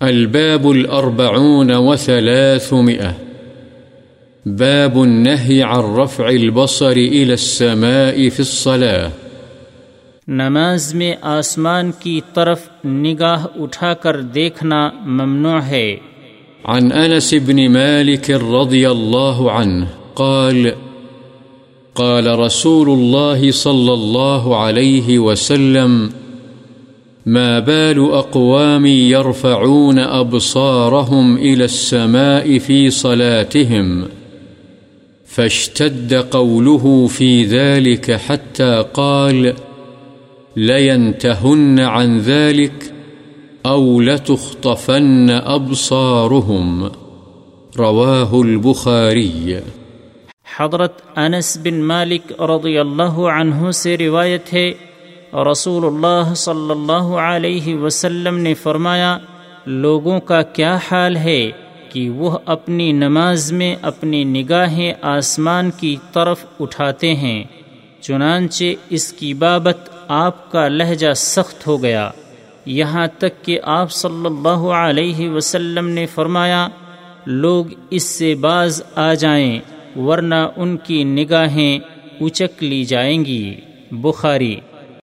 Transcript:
الباب الأربعون وثلاثمئة باب النهي عن رفع البصر إلى السماء في الصلاة. نماز میں آسمان کی طرف نگاہ اٹھا کر دیکھنا ممنوع ہے۔ عن أنس بن مالك رضي الله عنه قال قال رسول الله صلى الله عليه وسلم ما بال أقوام يرفعون أبصارهم إلى السماء في صلاتهم فاشتد قوله في ذلك حتى قال لينتهن عن ذلك أو لتخطفن أبصارهم رواه البخاري. حضرت انس بن مالک رضی اللہ عنہ سے روایت ہے رسول اللہ صلی اللہ علیہ وسلم نے فرمایا، لوگوں کا کیا حال ہے کہ وہ اپنی نماز میں اپنی نگاہیں آسمان کی طرف اٹھاتے ہیں، چنانچہ اس کی بابت آپ کا لہجہ سخت ہو گیا۔ یہاں تک کہ آپ صلی اللہ علیہ وسلم نے فرمایا، لوگ اس سے باز آ جائیں، ورنہ ان کی نگاہیں اچک لی جائیں گی۔ بخاری